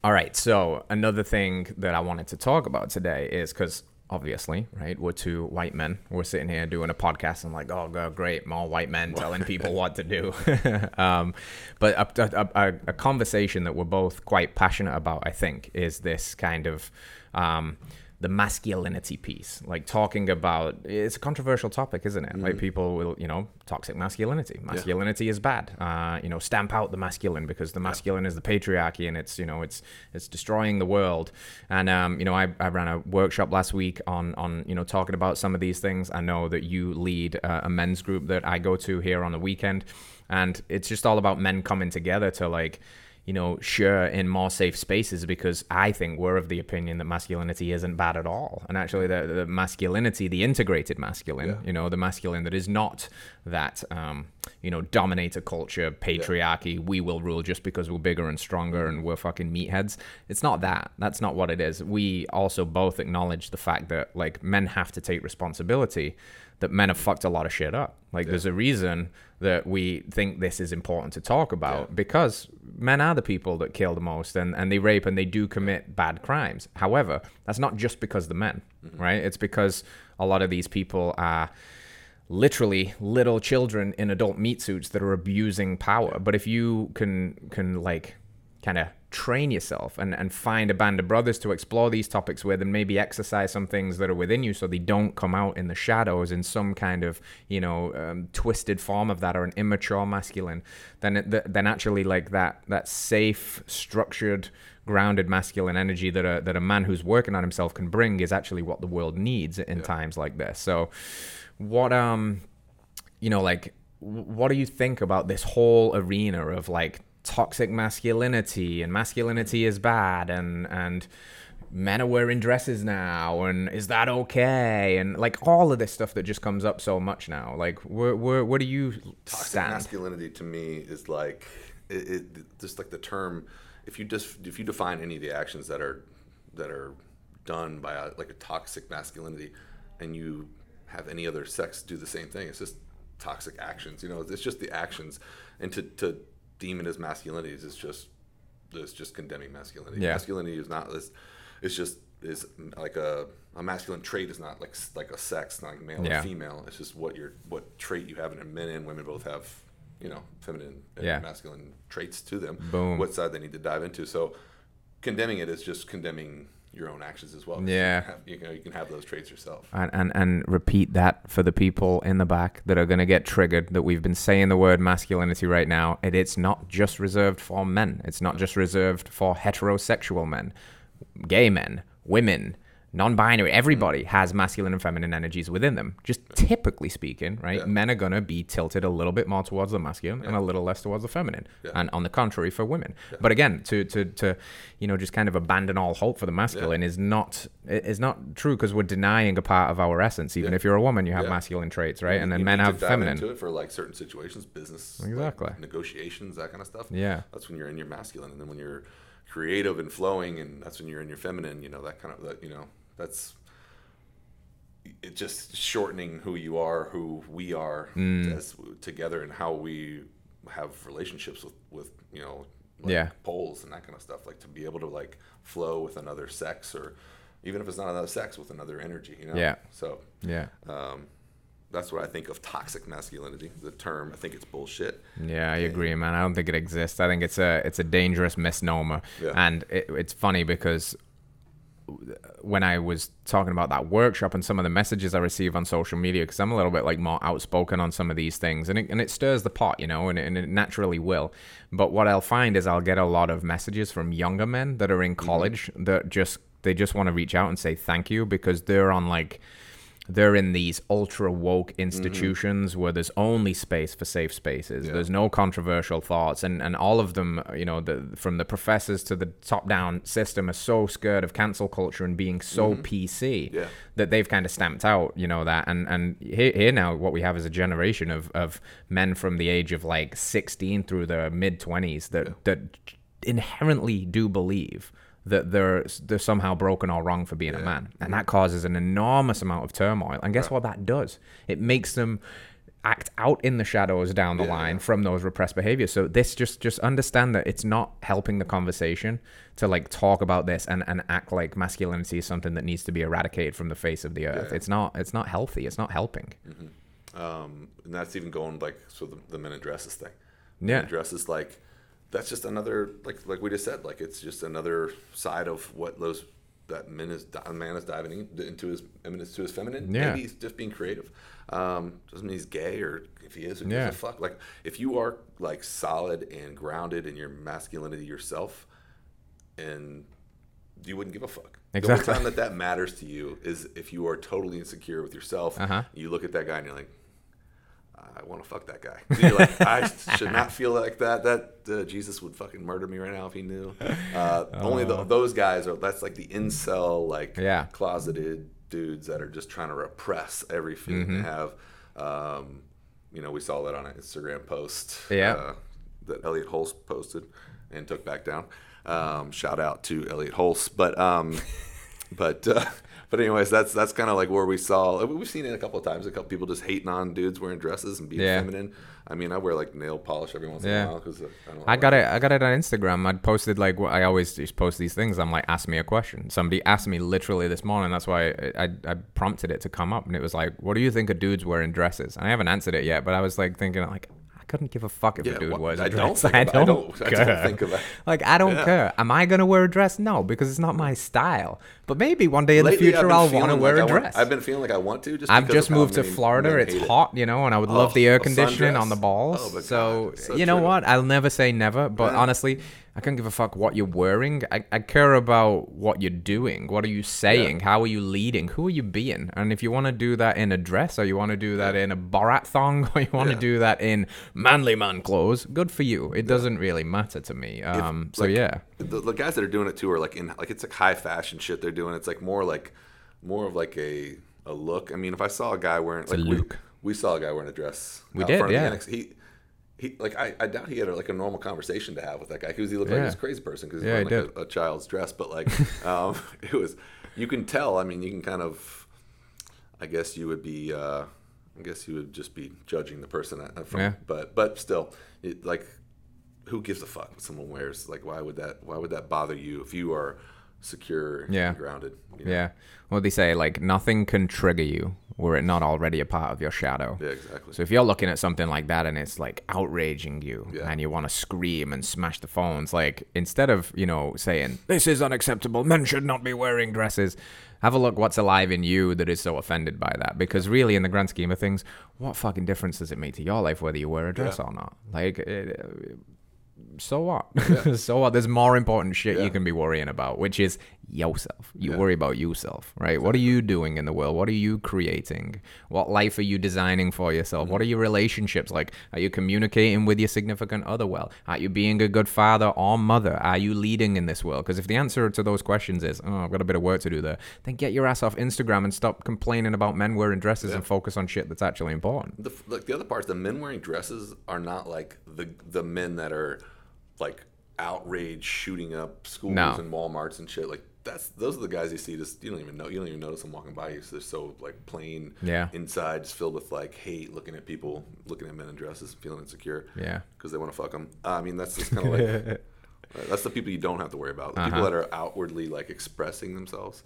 All right. So another thing that I wanted to talk about today is because obviously, right, we're two white men. We're sitting here doing a podcast and like, oh, God, great, more white men telling people what to do. [LAUGHS] [LAUGHS] um, but a, a, a, a conversation that we're both quite passionate about, I think, is this kind of. Um, the masculinity piece, like talking about it's a controversial topic, isn't it? Like people will, you know, toxic masculinity. Masculinity is bad. Uh, you know, stamp out the masculine because the masculine is the patriarchy and it's, you know, it's it's destroying the world. And um, you know, I, I ran a workshop last week on on you know talking about some of these things. I know that you lead uh, a men's group that I go to here on the weekend, and it's just all about men coming together to like you know, share in more safe spaces because I think we're of the opinion that masculinity isn't bad at all. And actually, the, the masculinity, the integrated masculine, Yeah. you know, the masculine that is not that, um, you know, dominator culture, patriarchy, we will rule just because we're bigger and stronger and we're fucking meatheads. It's not that. That's not what it is. We also both acknowledge the fact that, like, men have to take responsibility that men have fucked a lot of shit up. Like, there's a reason that we think this is important to talk about because men are the people that kill the most and, and they rape and they do commit bad crimes. However, that's not just because the men, mm-hmm. right? It's because a lot of these people are literally little children in adult meat suits that are abusing power. But if you can can like kind of train yourself and, and find a band of brothers to explore these topics with and maybe exercise some things that are within you so they don't come out in the shadows in some kind of you know um, twisted form of that or an immature masculine then it, th- then actually like that that safe structured grounded masculine energy that a, that a man who's working on himself can bring is actually what the world needs in times like this. So what um you know like what do you think about this whole arena of like toxic masculinity and masculinity is bad and and men are wearing dresses now and is that okay and like all of this stuff that just comes up so much now like where where, where do you Toxic stand masculinity to me is like it, it just like the term. If you just if you define any of the actions that are that are done by a, like a toxic masculinity, and you have any other sex do the same thing, it's just toxic actions. You know, it's just the actions, and to to deem it as masculinity is just is just condemning masculinity. Yeah. Masculinity is not this. It's just is like a a masculine trait is not like like a sex, not like male Yeah. or female. It's just what your what trait you have, and men and women both have, you know, feminine and Yeah. masculine traits to them. Boom. What side they need to dive into. So, condemning it is just condemning your own actions as well. Yeah. You can, have, you, know, you can have those traits yourself. and, and and repeat that for the people in the back that are going to get triggered that we've been saying the word masculinity right now and it's not just reserved for men it's not just reserved for heterosexual men gay men women non-binary everybody Mm. has masculine and feminine energies within them just typically speaking right Yeah. men are going to be tilted a little bit more towards the masculine and a little less towards the feminine Yeah. and on the contrary for women but again to to to you know just kind of abandon all hope for the masculine is not is not true because we're denying a part of our essence even Yeah. if you're a woman you have Yeah. masculine traits right and then men have feminine into it for like certain situations, business, like, Exactly. negotiations, that kind of stuff. Yeah. that's when you're in your masculine, and then when you're creative and flowing, and that's when you're in your feminine. You know that kind of that. You know that's it. Just shortening who you are, who we are Mm. as together, and how we have relationships with with you know like Yeah. poles and that kind of stuff. Like to be able to like flow with another sex, or even if it's not another sex, with another energy. You know. Yeah. So yeah um, that's what I think of toxic masculinity. The term, I think it's bullshit. Yeah, I agree, man. I don't think it exists. I think it's a it's a dangerous misnomer, Yeah. and it, it's funny because when I was talking about that workshop and some of the messages I receive on social media, because I'm a little bit like more outspoken on some of these things, and it, and it stirs the pot, you know, and, and it naturally will. But what I'll find is I'll get a lot of messages from younger men that are in mm-hmm. college that just they just want to reach out and say thank you because they're on like they're in these ultra woke mm-hmm. institutions where there's only space for safe spaces. Yeah. There's no controversial thoughts, and and all of them, uh, you know, the from the professors to the top down system are so scared of cancel culture and being so mm-hmm. PC Yeah. that they've kind of stamped out, you know, that and and here, here now what we have is a generation of of men from the age of like 16 through the mid 20s that that inherently do believe that they're they're somehow broken or wrong for being a man, and that causes an enormous amount of turmoil. And guess what that does? It makes them act out in the shadows down the Yeah, line from those repressed behaviors. So this just just understand that it's not helping the conversation to like talk about this and, and act like masculinity is something that needs to be eradicated from the face of the earth. Yeah. It's not it's not healthy. It's not helping. Um, and that's even going like so the, the men in dresses thing. Yeah. Men in dresses like that's just another like like we just said like it's just another side of what those that men is man is diving into his eminence to his feminine. Yeah. Maybe he's just being creative. Um, doesn't mean he's gay or if he is, who Yeah. gives a fuck? Like if you are like solid and grounded in your masculinity yourself, and you wouldn't give a fuck. The Exactly. only time that that matters to you is if you are totally insecure with yourself. Uh-huh. You look at that guy and you're like, I want to fuck that guy. You're like, [LAUGHS] I should not feel like that. That uh, Jesus would fucking murder me right now if he knew. Uh, [LAUGHS] only the, those guys are. That's like the incel, like Yeah. closeted dudes that are just trying to repress every feeling Mm-hmm. they have. Um, you know, we saw that on an Instagram post. Yeah. Uh, that Elliott Hulse posted and took back down. Um, shout out to Elliott Hulse, but um, [LAUGHS] but uh, [LAUGHS] but anyways, that's that's kind of like where we saw we've seen it a couple of times. A couple people just hating on dudes wearing dresses and being Yeah. feminine. I mean, I wear like nail polish every once in a while because I don't. I got it. I got it on Instagram. I posted like I always just post these things. I'm like, ask me a question. Somebody asked me literally this morning. That's why I, I, I prompted it to come up, and it was like, "What do you think of dudes wearing dresses?" And I haven't answered it yet, but I was like thinking like. I couldn't give a fuck if Yeah, a dude wha- wears a I don't dress. [LAUGHS] I about- I don't, don't- I don't care. think about- Like I don't Yeah. care. Am I gonna wear a dress? No, because it's not my style. But maybe one day in Lately, the future I'll want to wear like a I want- dress. I've been feeling like I want to. Just I've just moved to many Florida. It's it. hot, you know, and I would love Oh, the air conditioning sundress? on the balls. Oh, so, so you know true. what? I'll never say never, but Yeah. honestly, I can't give a fuck what you're wearing. I, I care about what you're doing. What are you saying? How are you leading? Who are you being? And if you want to do that in a dress, or you want to do that in a Borat thong, [LAUGHS] or you want to Yeah. do that in manly man clothes, good for you. It doesn't really matter to me. Um, so like, yeah, the, the guys that are doing it too are like in like it's like high fashion shit they're doing. It's like more like more of like a a look. I mean, if I saw a guy wearing like a we, look. we saw a guy wearing a dress. We did, front of the yeah. annex, He he like I, I doubt he had a, like a normal conversation to have with that guy because he looked like this crazy person because he's Yeah, wearing he like a, a child's dress. But like [LAUGHS] um, it was you can tell. I mean, you can kind of. I guess you would be. Uh, I guess you would just be judging the person from. Yeah. But but still, it, like who gives a fuck what someone wears? Like, why would that? Why would that bother you if you are secure Yeah. and grounded? you know? Yeah. Well, they say like nothing can trigger you were it not already a part of your shadow. Yeah, exactly. So if you're looking at something like that and it's like outraging you Yeah. and you want to scream and smash the phones, like instead of, you know, saying, this is unacceptable, men should not be wearing dresses, have a look what's alive in you that is so offended by that. Because really, in the grand scheme of things, what fucking difference does it make to your life whether you wear a dress Yeah. or not? Like, it, so what? [LAUGHS] so what? There's more important shit Yeah. you can be worrying about, which is yourself. You worry about yourself, right? What are you doing in the world? What are you creating? What life are you designing for yourself? What mm. are your relationships like? Are you communicating with your significant other well? Are you being a good father or mother? Are you leading in this world? Because if the answer to those questions is, oh, I've got a bit of work to do there, then get your ass off Instagram and stop complaining about men wearing dresses and focus on shit that's actually important. the like the other part is the men wearing dresses are not like the the men that are like outrage shooting up schools No. and WalMarts and shit. Like that's those are the guys you see just you don't even know you don't even notice them walking by you. So they're so like plain Yeah. inside, just filled with like hate, looking at people, looking at men in dresses, feeling insecure. Yeah. because they want to fuck them. I mean, that's just kind of like [LAUGHS] that's the people you don't have to worry about. The people Uh-huh. that are outwardly like expressing themselves.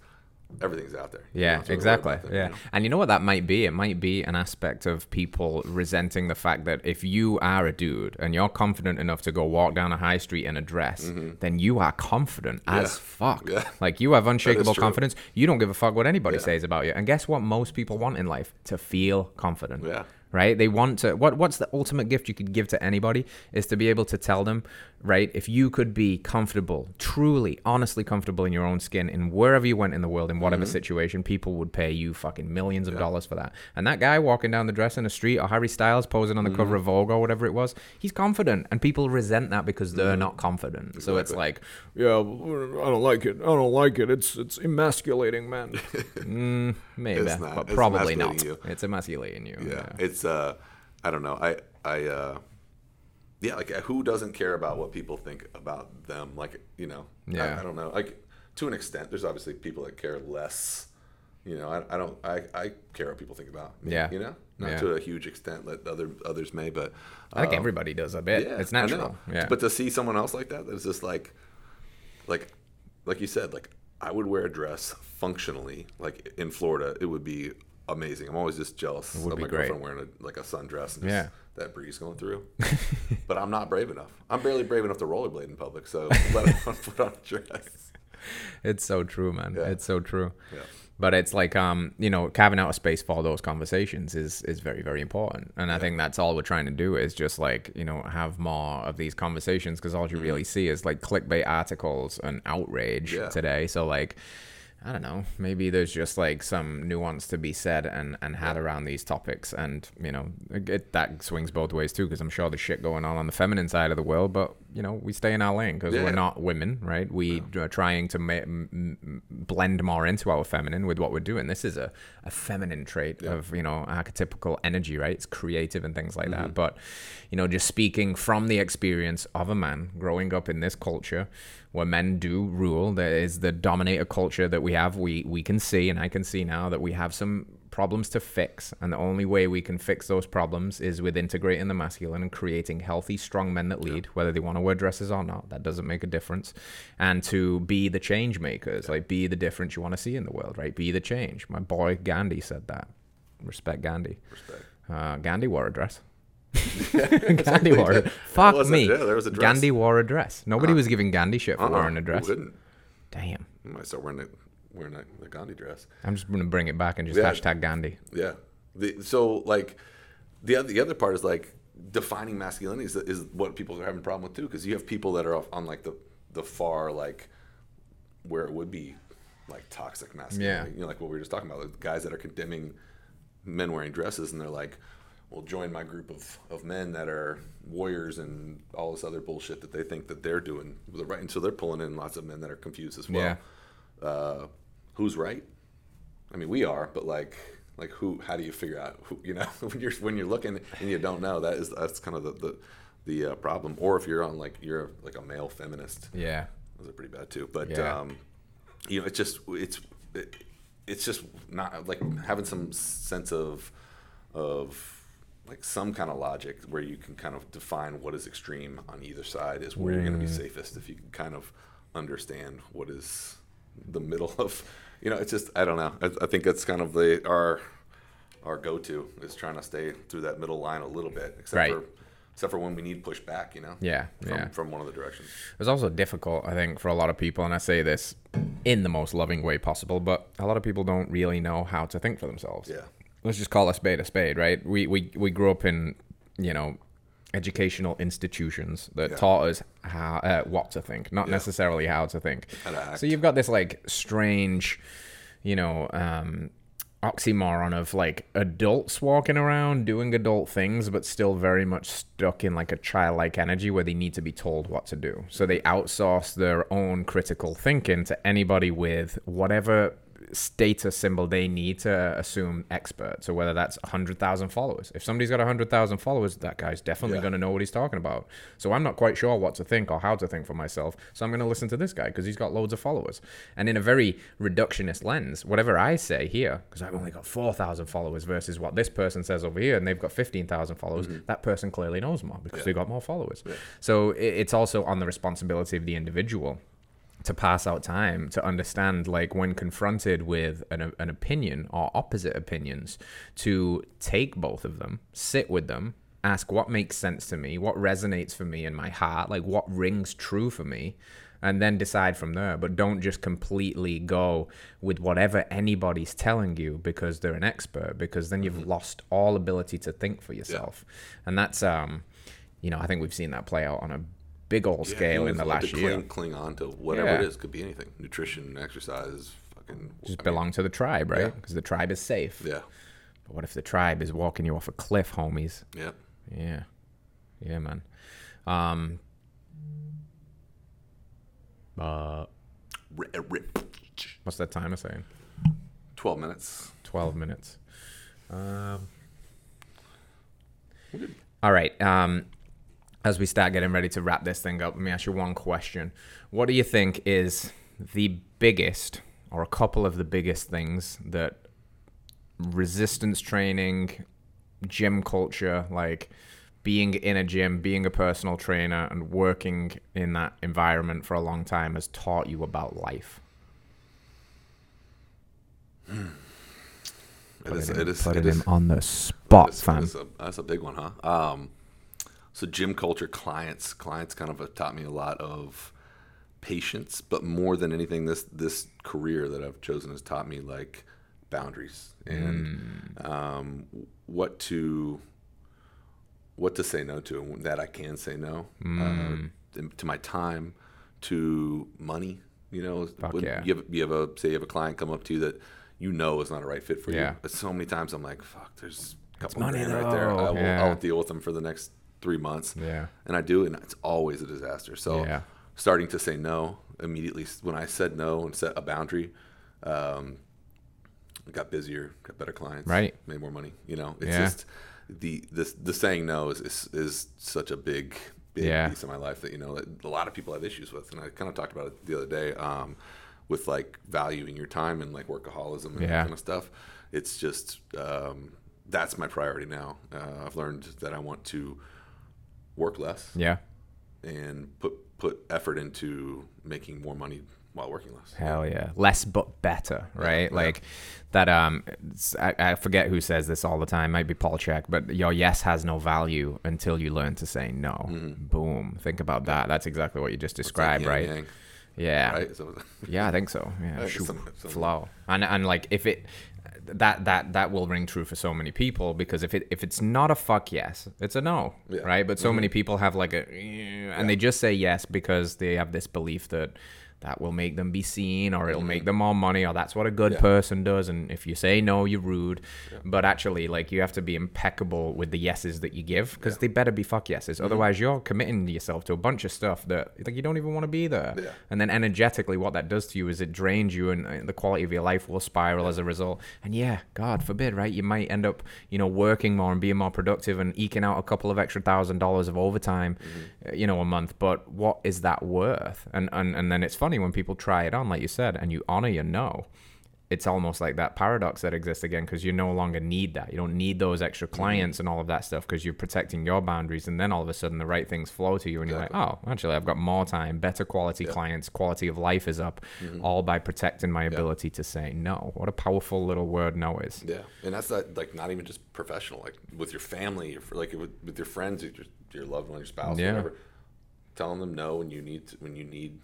Everything's out there. Yeah, to worry exactly. them, yeah. you know? And you know what that might be? It might be an aspect of people resenting the fact that if you are a dude and you're confident enough to go walk down a high street in a dress, then you are confident as fuck. Mm-hmm. Yeah. [LAUGHS] Like you have unshakable confidence. You don't give a fuck what anybody Yeah. says about you. And guess what most people want in life? To feel confident Yeah. right? They want to. What What's the ultimate gift you could give to anybody is to be able to tell them, right? If you could be comfortable, truly, honestly comfortable in your own skin, in wherever you went in the world, in whatever Mm-hmm. situation, people would pay you fucking millions of dollars for that. And that guy walking down the dress in the street, or Harry Styles posing on the cover Mm-hmm. of Vogue or whatever it was, he's confident, and people resent that because they're not confident. So it's Mm-hmm. Like, Yeah, I don't like it. I don't like it. It's it's emasculating, man. [LAUGHS] mm, maybe, not. but probably not. you. It's emasculating you. yeah, it's uh i don't know i i uh yeah like who doesn't care about what people think about them like you know Yeah. I, don't know like to an extent there's obviously people that care less you know i, I don't I, I care what people think about me, Yeah. you know not Yeah. to a huge extent that other others may but I think um, everybody does a bit. yeah, it's natural. Yeah. But to see someone else like that, that's just like, like, like you said, like I would wear a dress functionally, like in Florida, it would be amazing. I'm always just jealous would of be my great. girlfriend wearing a, like a sundress and just Yeah. That breeze going through. [LAUGHS] but I'm not brave enough. I'm barely brave enough to rollerblade in public, so [LAUGHS] let alone put on a dress. It's so true, man. Yeah. It's so true. Yeah. But it's like um, you know, carving out a space for those conversations is is very very important, and I think that's all we're trying to do is just like you know have more of these conversations because all you really see is like clickbait articles and outrage Mm-hmm. Yeah. today. So like. I don't know. Maybe there's just like some nuance to be said and, and had around these topics, and you know it, that swings both ways too. Because I'm sure there's shit going on on the feminine side of the world, but you know we stay in our lane because Yeah. we're not women, right? We are trying to ma- m- blend more into our feminine with what we're doing. This is a, a feminine trait of you know archetypical energy, right? It's creative and things like Mm-hmm. that. But you know, just speaking from the experience of a man growing up in this culture where men do rule, there is the dominator culture that we have. We we can see, and I can see now that we have some problems to fix, and the only way we can fix those problems is with integrating the masculine and creating healthy, strong men that lead, whether they want to wear dresses or not. That doesn't make a difference, and to be the change makers, like be the difference you want to see in the world, right? Be the change. My boy Gandhi said that. Respect Gandhi. Respect. Uh, Gandhi wore a dress. [LAUGHS] Gandhi wore a [LAUGHS] Fuck me. yeah, there was a dress. Gandhi wore a dress. Nobody was giving Gandhi shit for Uh-uh, wearing a who dress. wouldn't? Damn. I might start wearing the wearing the, the Gandhi dress. I'm just gonna bring it back and just Yeah. hashtag Gandhi. Yeah. The, so like the other, the other part is like defining masculinity is, is what people are having a problem with too because you have people that are off on like the the far like where it would be like toxic masculinity. Yeah. You know, like what we were just talking about, like guys that are condemning men wearing dresses and they're like, well, join my group of, of men that are warriors and all this other bullshit that they think that they're doing the right. And so they're pulling in lots of men that are confused as well. Uh, who's right? I mean, we are, but like, like who? How do you figure out who? You know, [LAUGHS] when you're when you're looking and you don't know, that is that's kind of the the, the uh, problem. Or if you're on like you're like a male feminist, Yeah. those are pretty bad too. But Yeah. um, you know, it's just it's it, it's just not like having some sense of of like some kind of logic where you can kind of define what is extreme on either side is where you're going to be safest if you can kind of understand what is the middle of you know it's just i don't know i, I think that's kind of the our our go-to is trying to stay through that middle line a little bit except Right. for except for when we need pushback you know Yeah, from, yeah. from one of the directions It's also difficult, I think, for a lot of people, and I say this in the most loving way possible, but a lot of people don't really know how to think for themselves. yeah Let's just call a spade a spade, right? We we, we grew up in, you know, educational institutions that Yeah. taught us how uh, what to think, not Yeah. necessarily how to think. How to act. So you've got this like strange, you know, um, oxymoron of like adults walking around doing adult things, but still very much stuck in like a childlike energy where they need to be told what to do. So they outsource their own critical thinking to anybody with whatever status symbol they need to assume expert. So whether that's 100,000 followers. If somebody's got 100,000 followers, that guy's definitely Yeah. going to know what he's talking about. So I'm not quite sure what to think or how to think for myself. So I'm going to listen to this guy because he's got loads of followers. And in a very reductionist lens, whatever I say here, because I've only got 4,000 followers versus what this person says over here, and they've got 15,000 followers, mm-hmm. that person clearly knows more because they've got more followers. So it's also on the responsibility of the individual to pass out time to understand like when confronted with an, an opinion or opposite opinions to take both of them sit with them ask what makes sense to me what resonates for me in my heart like what rings true for me and then decide from there. But don't just completely go with whatever anybody's telling you because they're an expert because then you've lost all ability to think for yourself. And that's um you know i think we've seen that play out on a big old Yeah, scale in the last to year cling, cling on to whatever Yeah. it is could be anything nutrition exercise fucking just I mean, belong to the tribe, right? yeah. Because the tribe is safe. yeah But what if the tribe is walking you off a cliff, homies? yeah Yeah, yeah, man. Um, uh, what's that timer saying? 12 minutes Twelve minutes. Um, all right. Um, as we start getting ready to wrap this thing up, let me ask you one question. What do you think is the biggest, or a couple of the biggest things that resistance training, gym culture, like being in a gym, being a personal trainer, and working in that environment for a long time has taught you about life? it is, Putting it is, putting it is, him on the spot, fam. that's a, that's a big one, huh? Um, so gym culture clients, clients kind of have taught me a lot of patience, but more than anything, this this career that I've chosen has taught me like boundaries and um, what to what to say no to, and that I can say no uh, to my time, to money. You know, yeah. you have you have a say you have a client come up to you that you know is not a right fit for Yeah. you. But so many times I'm like, fuck, there's a couple money, grand right there. I will, Yeah. I'll deal with them for the next three months. Yeah. And I do, and it's always a disaster. So Yeah. starting to say no immediately when I said no and set a boundary, um, got busier, got better clients, Right. made more money. You know, it's Yeah. just the this the saying no is, is is such a big big Yeah. piece of my life that you know that a lot of people have issues with, and I kind of talked about it the other day. Um, with like valuing your time and like workaholism and that kind of stuff, it's just um, that's my priority now. Uh, I've learned that I want to work less Yeah. and put put effort into making more money while working less. Hell yeah. Less but better, right? yeah. Like that um I, I forget who says this all the time, might be Paul Chek, but your yes has no value until you learn to say no. Boom. Think about that. That's exactly what you just Mm-hmm. Like described, right? yang, Yeah. right? So, Yeah, I think so. Yeah, [LAUGHS] Shoo, some- some- flow, and and like if it that that that will ring true for so many people because if it if it's not a fuck yes, it's a no, Yeah. Mm-hmm. right? But so many people have like a and they just say yes because they have this belief that that will make them be seen or it'll make them more money or that's what a good Mm-hmm. Yeah. person does. And if you say no you're rude. But actually like you have to be impeccable with the yeses that you give because they better be fuck yeses. Mm-hmm. otherwise you're committing yourself to a bunch of stuff that like you don't even want to be there. Yeah. and then energetically what that does to you is it drains you and the quality of your life will spiral as a result. And yeah god forbid right? You might end up you know working more and being more productive and eking out a couple of extra thousand dollars of overtime uh, you know a month. But what is that worth? And and, and then it's funny when people try it on like you said and you honor your no it's almost like that paradox that exists again because you no longer need that. You don't need those extra Mm-hmm. clients and all of that stuff because you're protecting your boundaries. And then all of a sudden, the right things flow to you, and you're like, oh, actually, I've got more time, better quality clients, quality of life is up, Mm-hmm. all by protecting my ability to say no. What a powerful little word no is. Yeah, and that's not like not even just professional, like with your family, your, like with, with your friends, your, your loved one, your spouse, Yeah. whatever. Telling them no when you need to, when you need,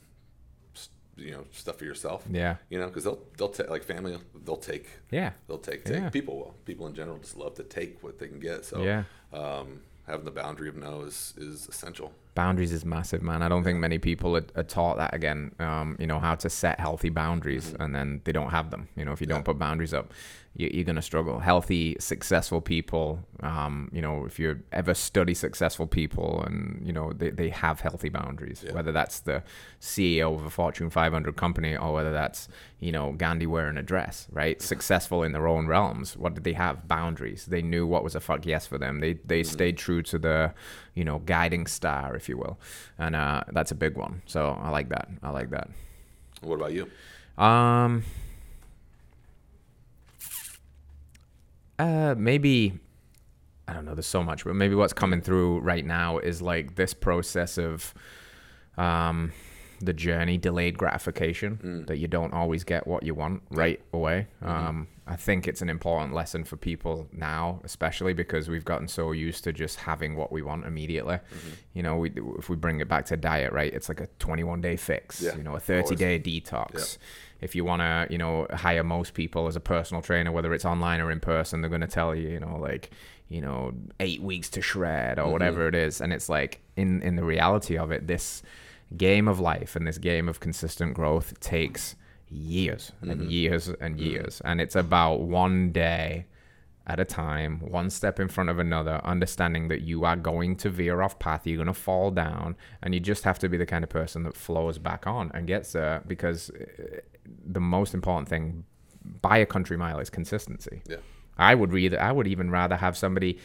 you know, stuff for yourself. Yeah. You know, because they'll they'll take like family, they'll take Yeah. they'll take, take Yeah. people will people in general just love to take what they can get. So Yeah. um, having the boundary of no is is essential. Boundaries is massive man. I don't think many people are, are taught that again um, you know how to set healthy boundaries and then they don't have them you know if you don't put boundaries up you, you're going to struggle. Healthy successful people um, you know if you ever study successful people and you know they, they have healthy boundaries whether that's the ceo of a fortune 500 company or whether that's you know gandhi wearing a dress right? Successful in their own realms what did they have? Boundaries. They knew what was a fuck yes for them. They they stayed true to the you know guiding star if you will. And uh, that's a big one. So i like that. I like that. What about you? um uh maybe i don't know there's so much but maybe what's coming through right now is like this process of um the journey delayed gratification mm. that you don't always get what you want right away. Mm-hmm. Um i think it's an important lesson for people now especially because we've gotten so used to just having what we want immediately. Mm-hmm. You know we, if we bring it back to diet right it's like a 21 day fix Yeah, you know a 30 day detox. Yeah. if you want to you know hire most people as a personal trainer whether it's online or in person they're going to tell you you know like you know eight weeks to shred or mm-hmm. whatever it is. And it's like in in the reality of it this game of life and this game of consistent growth takes years and mm-hmm. years and mm-hmm. years and it's about one day at a time, one step in front of another, understanding that you are going to veer off path, you're going to fall down, and you just have to be the kind of person that flows back on and gets there because uh, the most important thing by a country mile is consistency. Yeah. I would read I would even rather have somebody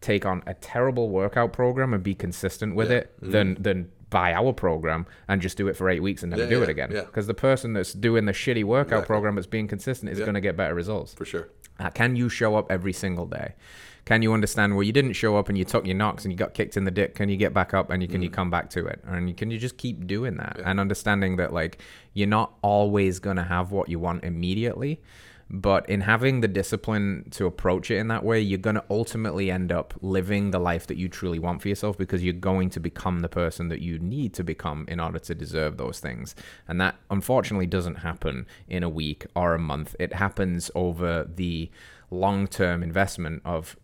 take on a terrible workout program and be consistent with Yeah. it than mm-hmm. than buy our program and just do it for eight weeks and never Yeah, do it yeah, again. yeah. Because the person that's doing the shitty workout program that's being consistent is Yeah. going to get better results. For sure. Uh, can you show up every single day? Can you understand where you didn't show up and you took your knocks and you got kicked in the dick? Can you get back up and you can Mm. you come back to it? And you, can you just keep doing that and understanding that like you're not always gonna have what you want immediately, but in having the discipline to approach it in that way, you're gonna ultimately end up living the life that you truly want for yourself because you're going to become the person that you need to become in order to deserve those things. And that unfortunately doesn't happen in a week or a month. It happens over the long term investment of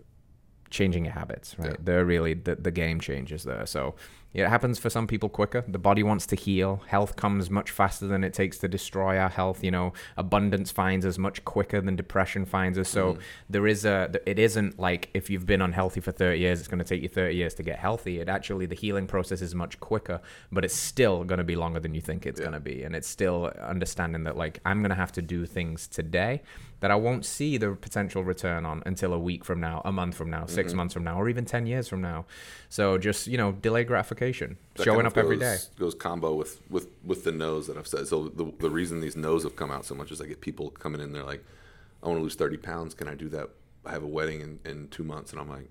changing your habits, right? They're really the, the game changers there. So yeah, it happens for some people quicker. The body wants to heal. Health comes much faster than it takes to destroy our health. You know, abundance finds us much quicker than depression finds us. So mm. there is a, it isn't like if you've been unhealthy for 30 years, it's going to take you 30 years to get healthy. It actually, the healing process is much quicker, but it's still going to be longer than you think it's going to be. And it's still understanding that like, I'm going to have to do things today that I won't see the potential return on until a week from now, a month from now, 6 mm-hmm. months from now, or even 10 years from now. So just, you know, delay gratification, That showing kind up of every day. goes- Goes combo with with with the no's that I've said. So the the reason these no's have come out so much is I get people coming in. They're like, I want to lose thirty pounds. Can I do that? I have a wedding in, in two months, and I'm like,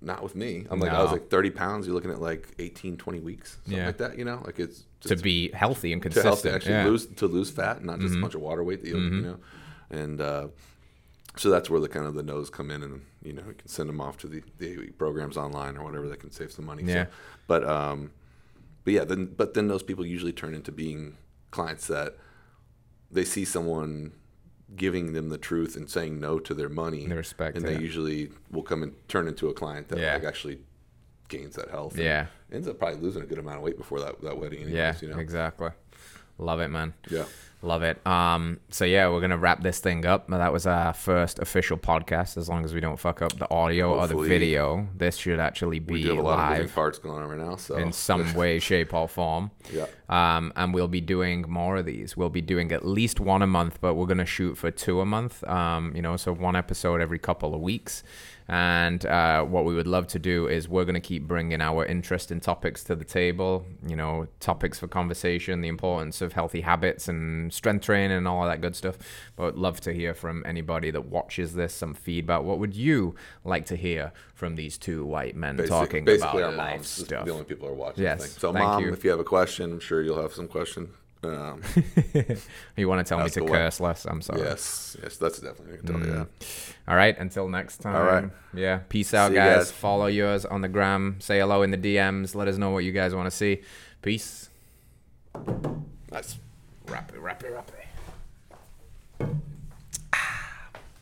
not with me. I'm like, I was like, thirty pounds. You're looking at like 18, 20 weeks, something Yeah. like that. You know, like it's To be healthy and consistent. to actually yeah. Mm-hmm. lose to lose fat, not just a bunch of water weight that you, you know, and uh, so that's where the kind of the no's come in, and you know, you can send them off to the the programs online or whatever that can save some money. Yeah. So, but um, but yeah, then but then those people usually turn into being clients that they see someone giving them the truth and saying no to their money, They respect and it. they usually will come and turn into a client that Yeah. like actually gains that health. and Yeah. ends up probably losing a good amount of weight before that that wedding. Anyways, Yeah, you know. exactly. Love it, man. Yeah. Love it. Um, so yeah, we're gonna wrap this thing up. That was our first official podcast. As long as we don't fuck up the audio or the video, this should actually We be do have a lot of moving live parts going on right now, so in some [LAUGHS] way, shape, or form. Yeah. Um, and we'll be doing more of these. We'll be doing at least one a month, but we're gonna shoot for two a month. Um, you know, so one episode every couple of weeks. And uh, what we would love to do is we're going to keep bringing our interesting topics to the table. You know, topics for conversation, the importance of healthy habits and strength training and all of that good stuff. But love to hear from anybody that watches this some feedback. What would you like to hear from these two white men Basic- talking basically about our life moms. This stuff? The only people are watching. Yes, So, thank mom, you. if you have a question, I'm sure you'll have some question. Um, [LAUGHS] you want to tell me to curse less? I'm sorry. yes, yes, that's definitely. I can tell you that. All right. Until next time. All right. Yeah. Peace out, guys. guys. Follow yours on the gram. Say hello in the DMs. Let us know what you guys want to see. Peace. Nice. Wrap it, wrap it, wrap it.